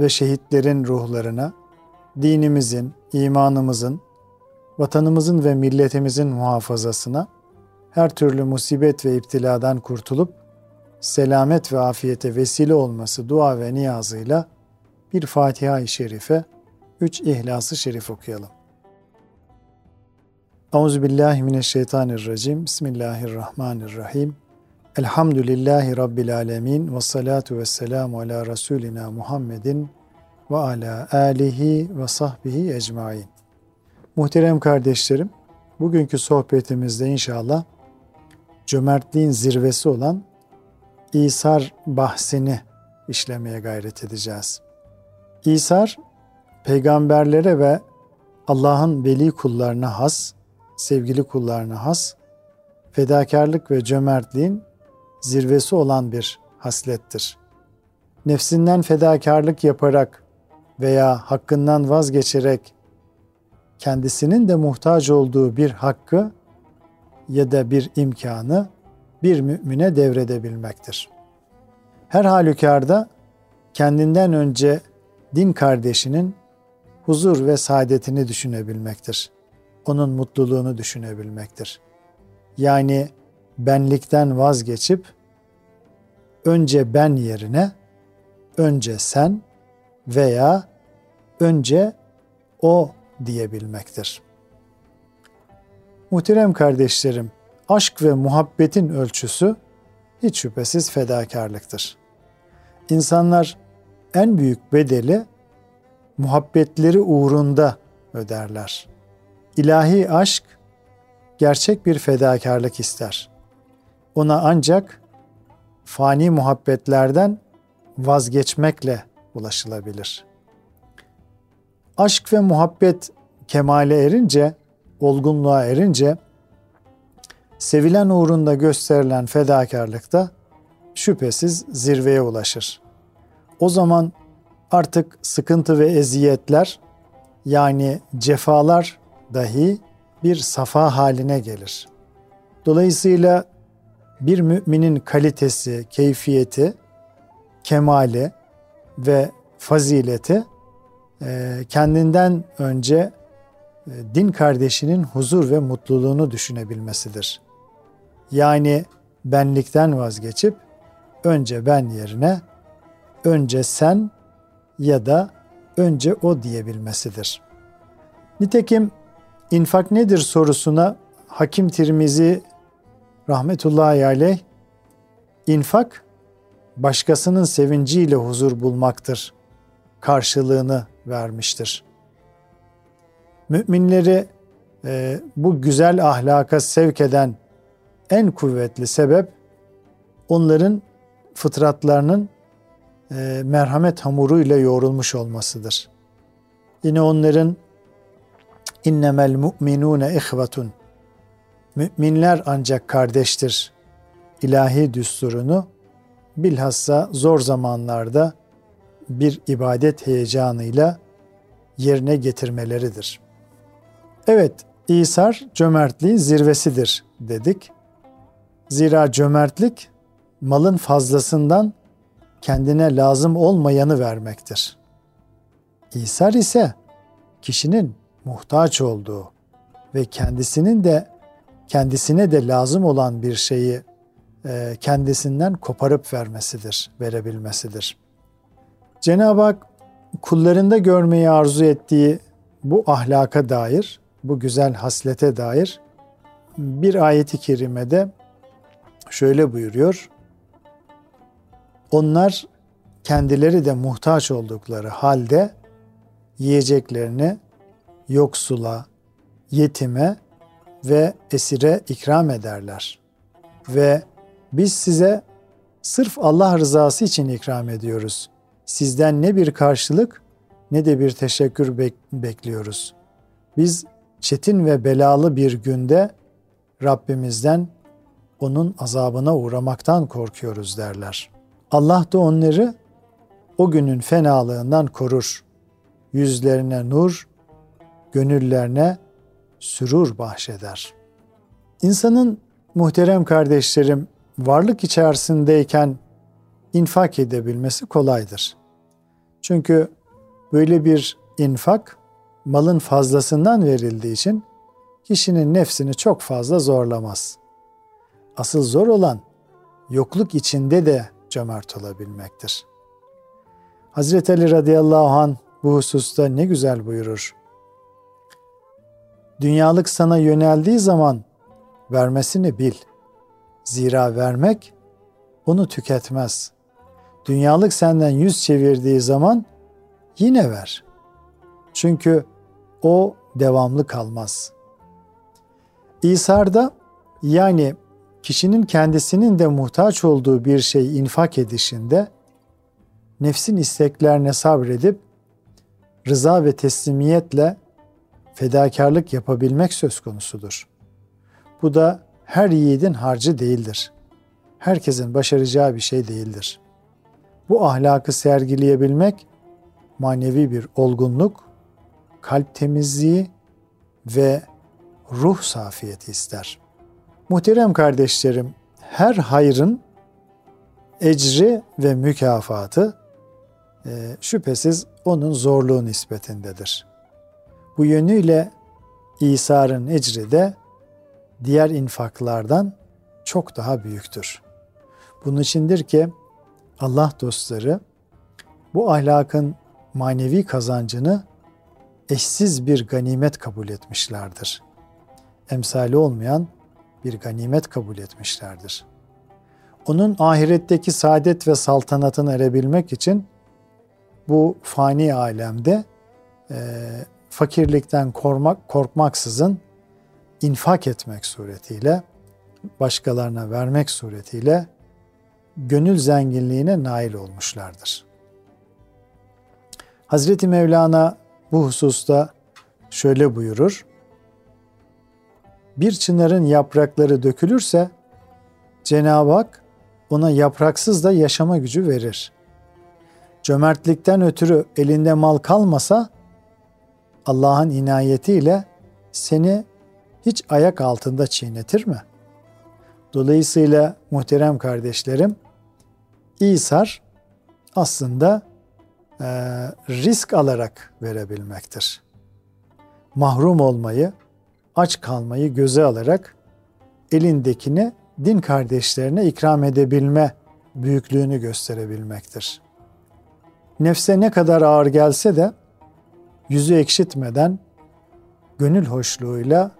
ve şehitlerin ruhlarına, dinimizin, imanımızın, vatanımızın ve milletimizin muhafazasına, her türlü musibet ve iptiladan kurtulup, selamet ve afiyete vesile olması dua ve niyazıyla bir Fatiha-i Şerife, üç İhlas-ı Şerif okuyalım. Euzubillahimineşşeytanirracim. Bismillahirrahmanirrahim. Elhamdülillahi Rabbil alemin. Ve salatu ve selamu ala Resulina Muhammedin ve ala alihi ve sahbihi ecmain. Muhterem kardeşlerim, bugünkü sohbetimizde inşallah cömertliğin zirvesi olan İsar bahsini işlemeye gayret edeceğiz. İsar, peygamberlere ve Allah'ın veli kullarına has, sevgili kullarına has, fedakarlık ve cömertliğin zirvesi olan bir haslettir. Nefsinden fedakarlık yaparak veya hakkından vazgeçerek kendisinin de muhtaç olduğu bir hakkı ya da bir imkanı bir mümine devredebilmektir. Her halükarda kendinden önce din kardeşinin huzur ve saadetini düşünebilmektir. Onun mutluluğunu düşünebilmektir. Yani benlikten vazgeçip önce ben yerine önce sen veya önce o diyebilmektir. Muhterem kardeşlerim, aşk ve muhabbetin ölçüsü hiç şüphesiz fedakarlıktır. İnsanlar en büyük bedeli muhabbetleri uğrunda öderler. İlahi aşk gerçek bir fedakarlık ister. Ona ancak fani muhabbetlerden vazgeçmekle ulaşılabilir. Aşk ve muhabbet kemale erince, olgunluğa erince sevilen uğrunda gösterilen fedakarlık da şüphesiz zirveye ulaşır. O zaman artık sıkıntı ve eziyetler yani cefalar dahi bir safa haline gelir. Dolayısıyla bir müminin kalitesi, keyfiyeti, kemali ve fazileti e, kendinden önce e, din kardeşinin huzur ve mutluluğunu düşünebilmesidir. Yani benlikten vazgeçip önce ben yerine önce sen ya da önce o diyebilmesidir. Nitekim infak nedir sorusuna Hakim Tirmizi rahmetullahi aleyh infak başkasının sevinciyle huzur bulmaktır karşılığını vermiştir. Müminleri e, bu güzel ahlaka sevk eden en kuvvetli sebep onların fıtratlarının e, merhamet hamuruyla yoğrulmuş olmasıdır. Yine onların innemel mu'minune ihvetun müminler ancak kardeştir ilahi düsturunu bilhassa zor zamanlarda bir ibadet heyecanıyla yerine getirmeleridir. Evet, İsar cömertliğin zirvesidir dedik. Zira cömertlik malın fazlasından kendine lazım olmayanı vermektir. İsar ise kişinin muhtaç olduğu ve kendisinin de kendisine de lazım olan bir şeyi e, kendisinden koparıp vermesidir, verebilmesidir. Cenab-ı Hak kullarında görmeyi arzu ettiği bu ahlaka dair, bu güzel haslete dair bir ayeti kerimede şöyle buyuruyor. Onlar kendileri de muhtaç oldukları halde yiyeceklerini yoksula, yetime ve esire ikram ederler. Ve biz size sırf Allah rızası için ikram ediyoruz. Sizden ne bir karşılık ne de bir teşekkür bek- bekliyoruz. Biz çetin ve belalı bir günde Rabbimizden onun azabına uğramaktan korkuyoruz derler. Allah da onları o günün fenalığından korur. Yüzlerine nur, gönüllerine sürur bahşeder. İnsanın muhterem kardeşlerim varlık içerisindeyken infak edebilmesi kolaydır. Çünkü böyle bir infak malın fazlasından verildiği için kişinin nefsini çok fazla zorlamaz. Asıl zor olan yokluk içinde de cömert olabilmektir. Hazreti Ali radıyallahu an bu hususta ne güzel buyurur. Dünyalık sana yöneldiği zaman vermesini bil. Zira vermek onu tüketmez. Dünyalık senden yüz çevirdiği zaman yine ver. Çünkü o devamlı kalmaz. İsar'da yani kişinin kendisinin de muhtaç olduğu bir şey infak edişinde nefsin isteklerine sabredip rıza ve teslimiyetle fedakarlık yapabilmek söz konusudur. Bu da her yiğidin harcı değildir. Herkesin başaracağı bir şey değildir. Bu ahlakı sergileyebilmek manevi bir olgunluk, kalp temizliği ve ruh safiyeti ister. Muhterem kardeşlerim, her hayrın ecri ve mükafatı e, şüphesiz onun zorluğu nispetindedir. Bu yönüyle İsa'nın ecri de diğer infaklardan çok daha büyüktür. Bunun içindir ki Allah dostları bu ahlakın manevi kazancını eşsiz bir ganimet kabul etmişlerdir. Emsali olmayan bir ganimet kabul etmişlerdir. Onun ahiretteki saadet ve saltanatını erebilmek için bu fani alemde e, fakirlikten korkmak, korkmaksızın infak etmek suretiyle, başkalarına vermek suretiyle gönül zenginliğine nail olmuşlardır. Hazreti Mevlana bu hususta şöyle buyurur. Bir çınarın yaprakları dökülürse Cenab-ı Hak ona yapraksız da yaşama gücü verir. Cömertlikten ötürü elinde mal kalmasa Allah'ın inayetiyle seni hiç ayak altında çiğnetir mi? Dolayısıyla muhterem kardeşlerim, İsar aslında e, risk alarak verebilmektir. Mahrum olmayı, aç kalmayı göze alarak elindekini din kardeşlerine ikram edebilme büyüklüğünü gösterebilmektir. Nefse ne kadar ağır gelse de yüzü ekşitmeden gönül hoşluğuyla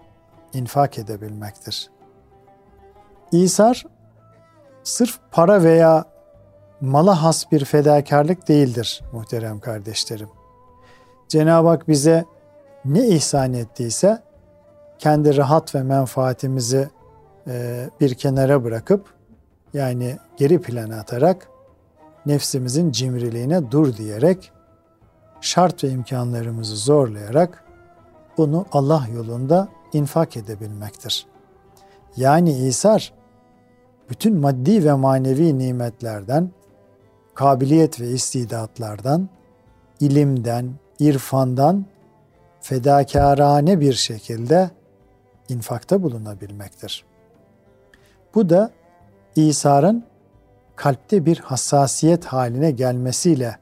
infak edebilmektir. İsar sırf para veya mala has bir fedakarlık değildir muhterem kardeşlerim. Cenab-ı Hak bize ne ihsan ettiyse kendi rahat ve menfaatimizi e, bir kenara bırakıp yani geri plana atarak nefsimizin cimriliğine dur diyerek şart ve imkanlarımızı zorlayarak bunu Allah yolunda infak edebilmektir. Yani İsar bütün maddi ve manevi nimetlerden, kabiliyet ve istidatlardan, ilimden, irfandan fedakarane bir şekilde infakta bulunabilmektir. Bu da İsa'nın kalpte bir hassasiyet haline gelmesiyle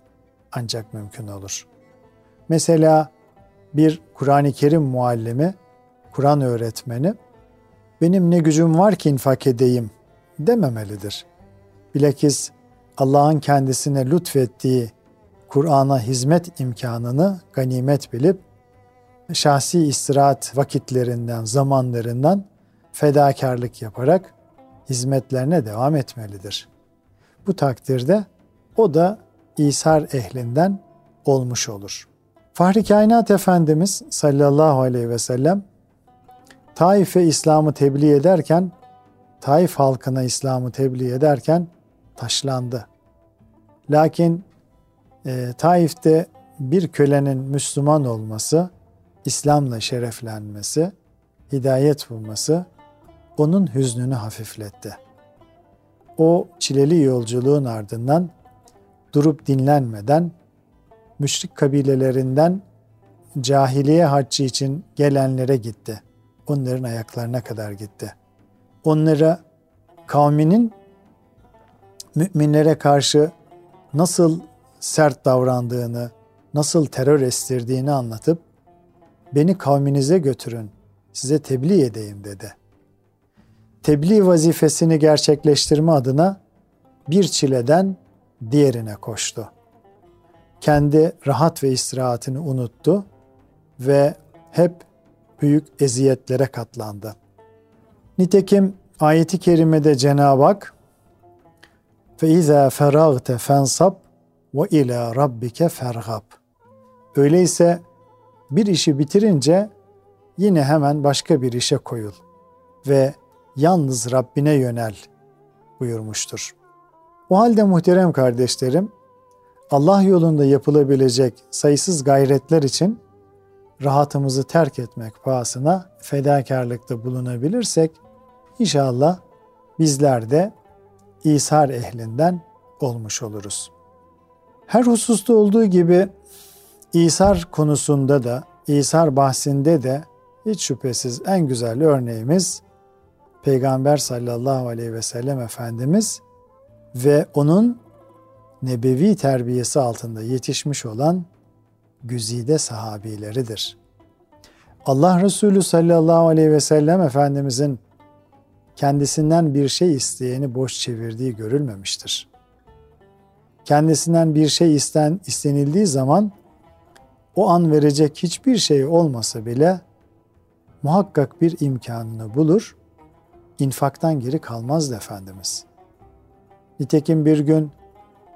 ancak mümkün olur. Mesela bir Kur'an-ı Kerim muallimi, Kur'an öğretmeni benim ne gücüm var ki infak edeyim dememelidir. Bilakis Allah'ın kendisine lütfettiği Kur'an'a hizmet imkanını ganimet bilip şahsi istirahat vakitlerinden, zamanlarından fedakarlık yaparak hizmetlerine devam etmelidir. Bu takdirde o da İsar ehlinden olmuş olur. Fahri Kainat Efendimiz sallallahu aleyhi ve sellem Taif'e İslam'ı tebliğ ederken, Taif halkına İslam'ı tebliğ ederken taşlandı. Lakin e, Taif'te bir kölenin Müslüman olması, İslam'la şereflenmesi, hidayet bulması onun hüznünü hafifletti. O çileli yolculuğun ardından durup dinlenmeden müşrik kabilelerinden cahiliye haccı için gelenlere gitti. Onların ayaklarına kadar gitti. Onlara kavminin müminlere karşı nasıl sert davrandığını, nasıl terör estirdiğini anlatıp beni kavminize götürün, size tebliğ edeyim dedi. Tebliğ vazifesini gerçekleştirme adına bir çileden diğerine koştu kendi rahat ve istirahatini unuttu ve hep büyük eziyetlere katlandı. Nitekim ayeti kerimede Cenab-ı Hak ve izâ feragte fensab ve ilâ rabbike fergab. Öyleyse bir işi bitirince yine hemen başka bir işe koyul ve yalnız Rabbine yönel buyurmuştur. O halde muhterem kardeşlerim, Allah yolunda yapılabilecek sayısız gayretler için rahatımızı terk etmek pahasına fedakarlıkta bulunabilirsek inşallah bizler de İsar ehlinden olmuş oluruz. Her hususta olduğu gibi İsar konusunda da, İsar bahsinde de hiç şüphesiz en güzel örneğimiz Peygamber sallallahu aleyhi ve sellem Efendimiz ve onun nebevi terbiyesi altında yetişmiş olan güzide sahabileridir. Allah Resulü sallallahu aleyhi ve sellem Efendimizin kendisinden bir şey isteyeni boş çevirdiği görülmemiştir. Kendisinden bir şey isten, istenildiği zaman o an verecek hiçbir şey olmasa bile muhakkak bir imkanını bulur, infaktan geri kalmazdı Efendimiz. Nitekim bir gün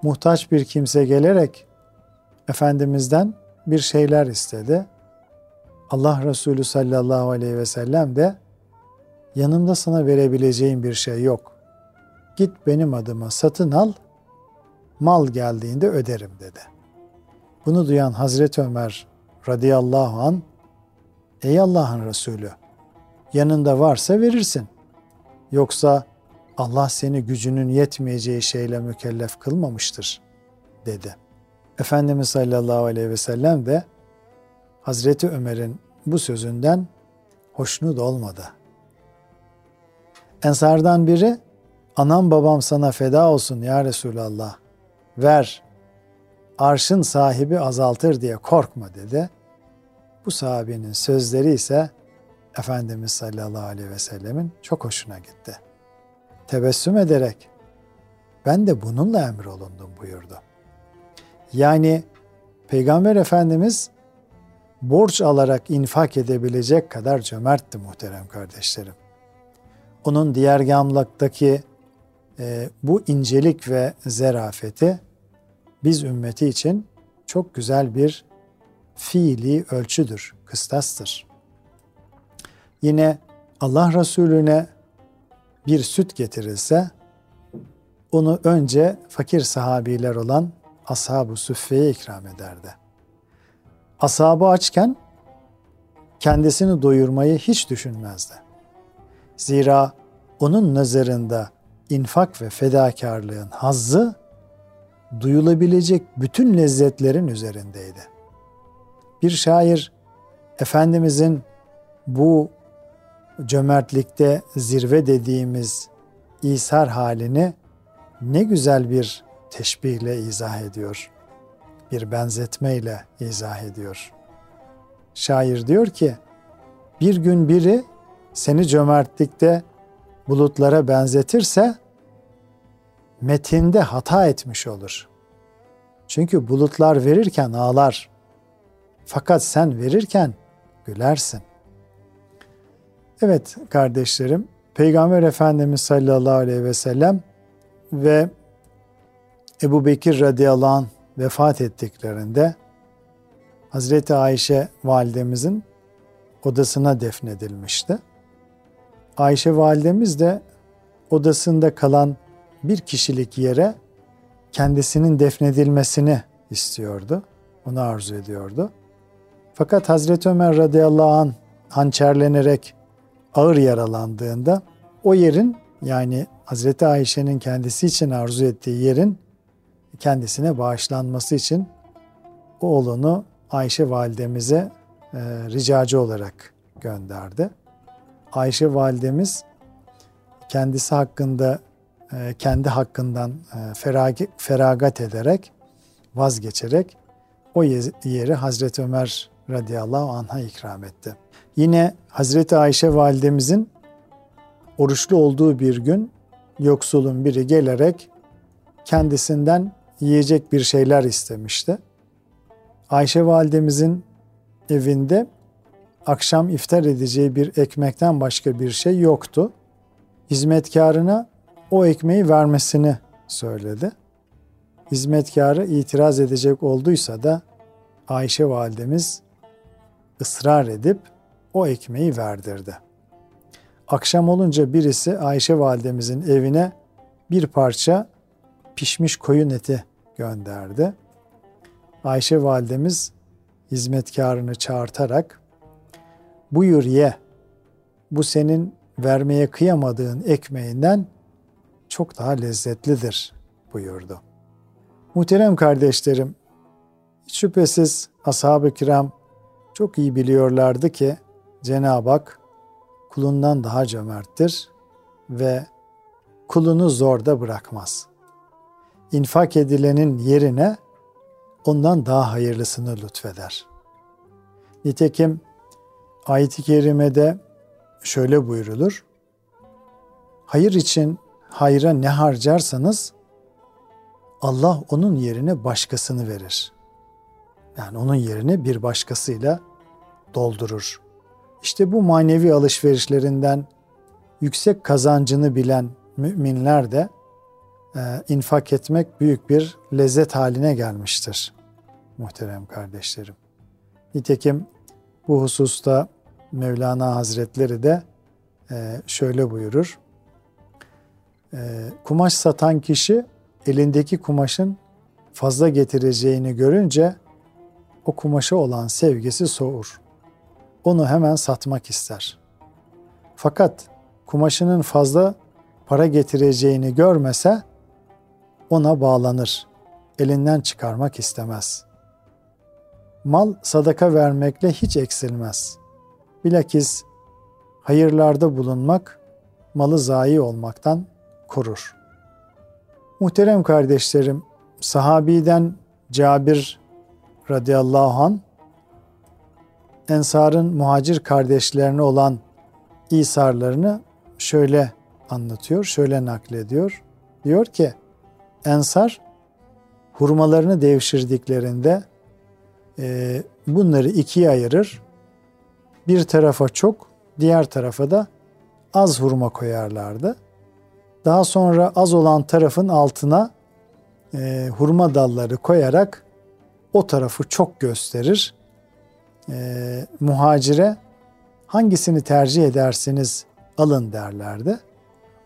muhtaç bir kimse gelerek Efendimiz'den bir şeyler istedi. Allah Resulü sallallahu aleyhi ve sellem de yanımda sana verebileceğim bir şey yok. Git benim adıma satın al, mal geldiğinde öderim dedi. Bunu duyan Hazreti Ömer radıyallahu an Ey Allah'ın Resulü yanında varsa verirsin. Yoksa Allah seni gücünün yetmeyeceği şeyle mükellef kılmamıştır dedi. Efendimiz sallallahu aleyhi ve sellem de Hazreti Ömer'in bu sözünden hoşnut olmadı. Ensardan biri anam babam sana feda olsun ya Resulallah ver arşın sahibi azaltır diye korkma dedi. Bu sahabenin sözleri ise Efendimiz sallallahu aleyhi ve sellemin çok hoşuna gitti. Tebessüm ederek ben de bununla emrolundum buyurdu. Yani Peygamber Efendimiz borç alarak infak edebilecek kadar cömertti muhterem kardeşlerim. Onun diğer gamlaktaki e, bu incelik ve zerafeti biz ümmeti için çok güzel bir fiili ölçüdür, kıstastır. Yine Allah Resulüne bir süt getirilse onu önce fakir sahabiler olan ashab-ı süffeye ikram ederdi. Ashabı açken kendisini doyurmayı hiç düşünmezdi. Zira onun nazarında infak ve fedakarlığın hazzı duyulabilecek bütün lezzetlerin üzerindeydi. Bir şair Efendimizin bu cömertlikte zirve dediğimiz İsar halini ne güzel bir teşbihle izah ediyor. Bir benzetmeyle izah ediyor. Şair diyor ki, bir gün biri seni cömertlikte bulutlara benzetirse metinde hata etmiş olur. Çünkü bulutlar verirken ağlar. Fakat sen verirken gülersin. Evet kardeşlerim, Peygamber Efendimiz sallallahu aleyhi ve sellem ve Ebu Bekir radıyallahu anh vefat ettiklerinde Hazreti Ayşe validemizin odasına defnedilmişti. Ayşe validemiz de odasında kalan bir kişilik yere kendisinin defnedilmesini istiyordu. onu arzu ediyordu. Fakat Hazreti Ömer radıyallahu an hançerlenerek ağır yaralandığında o yerin yani Hazreti Ayşe'nin kendisi için arzu ettiği yerin kendisine bağışlanması için oğlunu Ayşe validemize e, ricacı olarak gönderdi. Ayşe validemiz kendisi hakkında e, kendi hakkından e, feragat ederek vazgeçerek o yeri Hazreti Ömer radıyallahu anh'a ikram etti. Yine Hazreti Ayşe validemizin oruçlu olduğu bir gün yoksulun biri gelerek kendisinden yiyecek bir şeyler istemişti. Ayşe validemizin evinde akşam iftar edeceği bir ekmekten başka bir şey yoktu. Hizmetkarına o ekmeği vermesini söyledi. Hizmetkarı itiraz edecek olduysa da Ayşe validemiz ısrar edip o ekmeği verdirdi. Akşam olunca birisi Ayşe validemizin evine bir parça pişmiş koyun eti gönderdi. Ayşe validemiz hizmetkarını çağırtarak buyur ye bu senin vermeye kıyamadığın ekmeğinden çok daha lezzetlidir buyurdu. Muhterem kardeşlerim, şüphesiz ashab-ı kiram çok iyi biliyorlardı ki Cenab-ı Hak kulundan daha cömerttir ve kulunu zorda bırakmaz. İnfak edilenin yerine ondan daha hayırlısını lütfeder. Nitekim ayet-i kerimede şöyle buyrulur. Hayır için hayra ne harcarsanız Allah onun yerine başkasını verir. Yani onun yerine bir başkasıyla doldurur. İşte bu manevi alışverişlerinden yüksek kazancını bilen müminler de e, infak etmek büyük bir lezzet haline gelmiştir muhterem kardeşlerim. Nitekim bu hususta Mevlana Hazretleri de e, şöyle buyurur. E, kumaş satan kişi elindeki kumaşın fazla getireceğini görünce o kumaşa olan sevgisi soğur. Onu hemen satmak ister. Fakat kumaşının fazla para getireceğini görmese ona bağlanır. Elinden çıkarmak istemez. Mal sadaka vermekle hiç eksilmez. Bilakis hayırlarda bulunmak malı zayi olmaktan korur. Muhterem kardeşlerim, sahabiden Cabir radıyallahu an Ensar'ın muhacir kardeşlerine olan İsarlarını şöyle anlatıyor, şöyle naklediyor. Diyor ki, Ensar hurmalarını devşirdiklerinde e, bunları ikiye ayırır. Bir tarafa çok, diğer tarafa da az hurma koyarlardı. Daha sonra az olan tarafın altına e, hurma dalları koyarak o tarafı çok gösterir. E, muhacire hangisini tercih edersiniz alın derlerdi.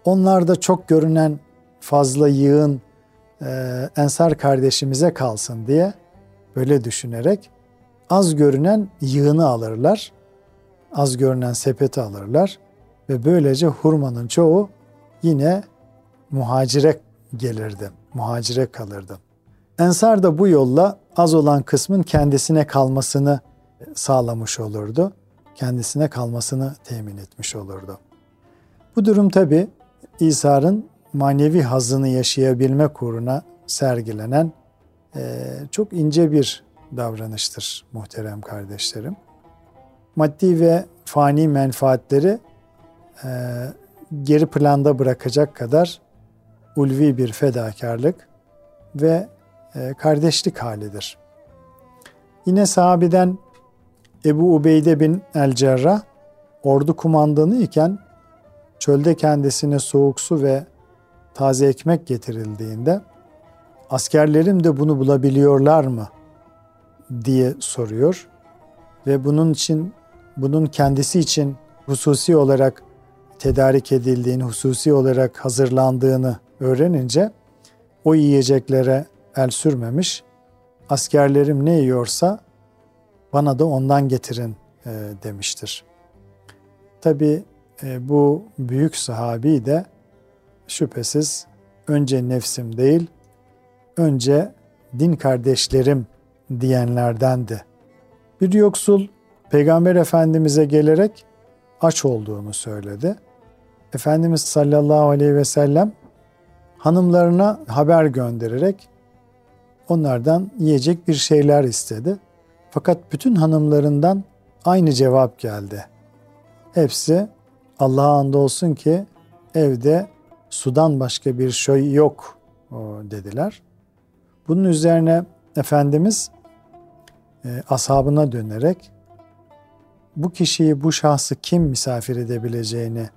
Onlar da çok görünen fazla yığın e, ensar kardeşimize kalsın diye böyle düşünerek az görünen yığını alırlar. Az görünen sepeti alırlar ve böylece hurmanın çoğu yine muhacire gelirdi, muhacire kalırdı. Ensar da bu yolla az olan kısmın kendisine kalmasını sağlamış olurdu. Kendisine kalmasını temin etmiş olurdu. Bu durum tabi İsa'nın manevi hazını yaşayabilme uğruna sergilenen e, çok ince bir davranıştır muhterem kardeşlerim. Maddi ve fani menfaatleri e, geri planda bırakacak kadar ulvi bir fedakarlık ve e, kardeşlik halidir. Yine sahabeden Ebu Ubeyde bin El Cerrah ordu kumandanı iken çölde kendisine soğuk su ve taze ekmek getirildiğinde askerlerim de bunu bulabiliyorlar mı? diye soruyor ve bunun için bunun kendisi için hususi olarak tedarik edildiğini, hususi olarak hazırlandığını öğrenince o yiyeceklere el sürmemiş, askerlerim ne yiyorsa bana da ondan getirin e, demiştir. Tabi e, bu büyük sahabi de şüphesiz önce nefsim değil, önce din kardeşlerim diyenlerdendi. Bir yoksul Peygamber Efendimiz'e gelerek aç olduğunu söyledi. Efendimiz sallallahu aleyhi ve sellem hanımlarına haber göndererek onlardan yiyecek bir şeyler istedi. Fakat bütün hanımlarından aynı cevap geldi. Hepsi Allah'a andolsun ki evde sudan başka bir şey yok dediler. Bunun üzerine Efendimiz e, ashabına dönerek bu kişiyi, bu şahsı kim misafir edebileceğini,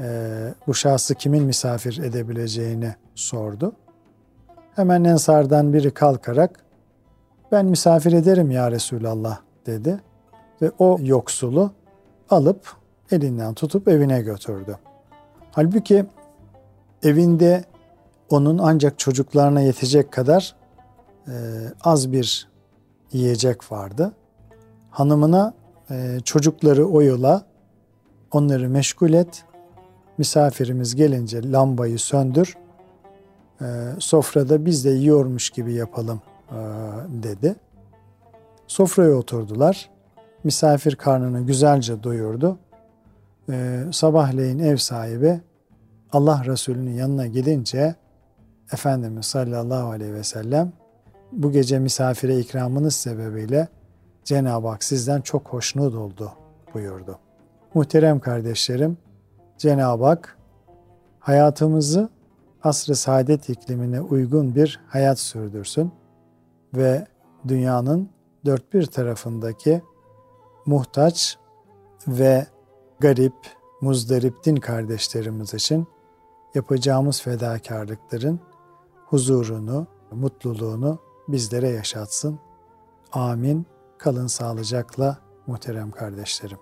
e, bu şahsı kimin misafir edebileceğini sordu. Hemen Ensardan biri kalkarak ben misafir ederim ya Resulallah dedi ve o yoksulu alıp elinden tutup evine götürdü. Halbuki evinde onun ancak çocuklarına yetecek kadar e, az bir yiyecek vardı. Hanımına e, çocukları oyula, onları meşgul et, misafirimiz gelince lambayı söndür, e, sofrada biz de yiyormuş gibi yapalım dedi. Sofraya oturdular. Misafir karnını güzelce doyurdu. E, sabahleyin ev sahibi Allah Resulü'nün yanına gidince Efendimiz sallallahu aleyhi ve sellem bu gece misafire ikramınız sebebiyle Cenab-ı Hak sizden çok hoşnut oldu buyurdu. Muhterem kardeşlerim, Cenab-ı Hak hayatımızı asr-ı saadet iklimine uygun bir hayat sürdürsün ve dünyanın dört bir tarafındaki muhtaç ve garip, muzdarip din kardeşlerimiz için yapacağımız fedakarlıkların huzurunu, mutluluğunu bizlere yaşatsın. Amin. Kalın sağlıcakla muhterem kardeşlerim.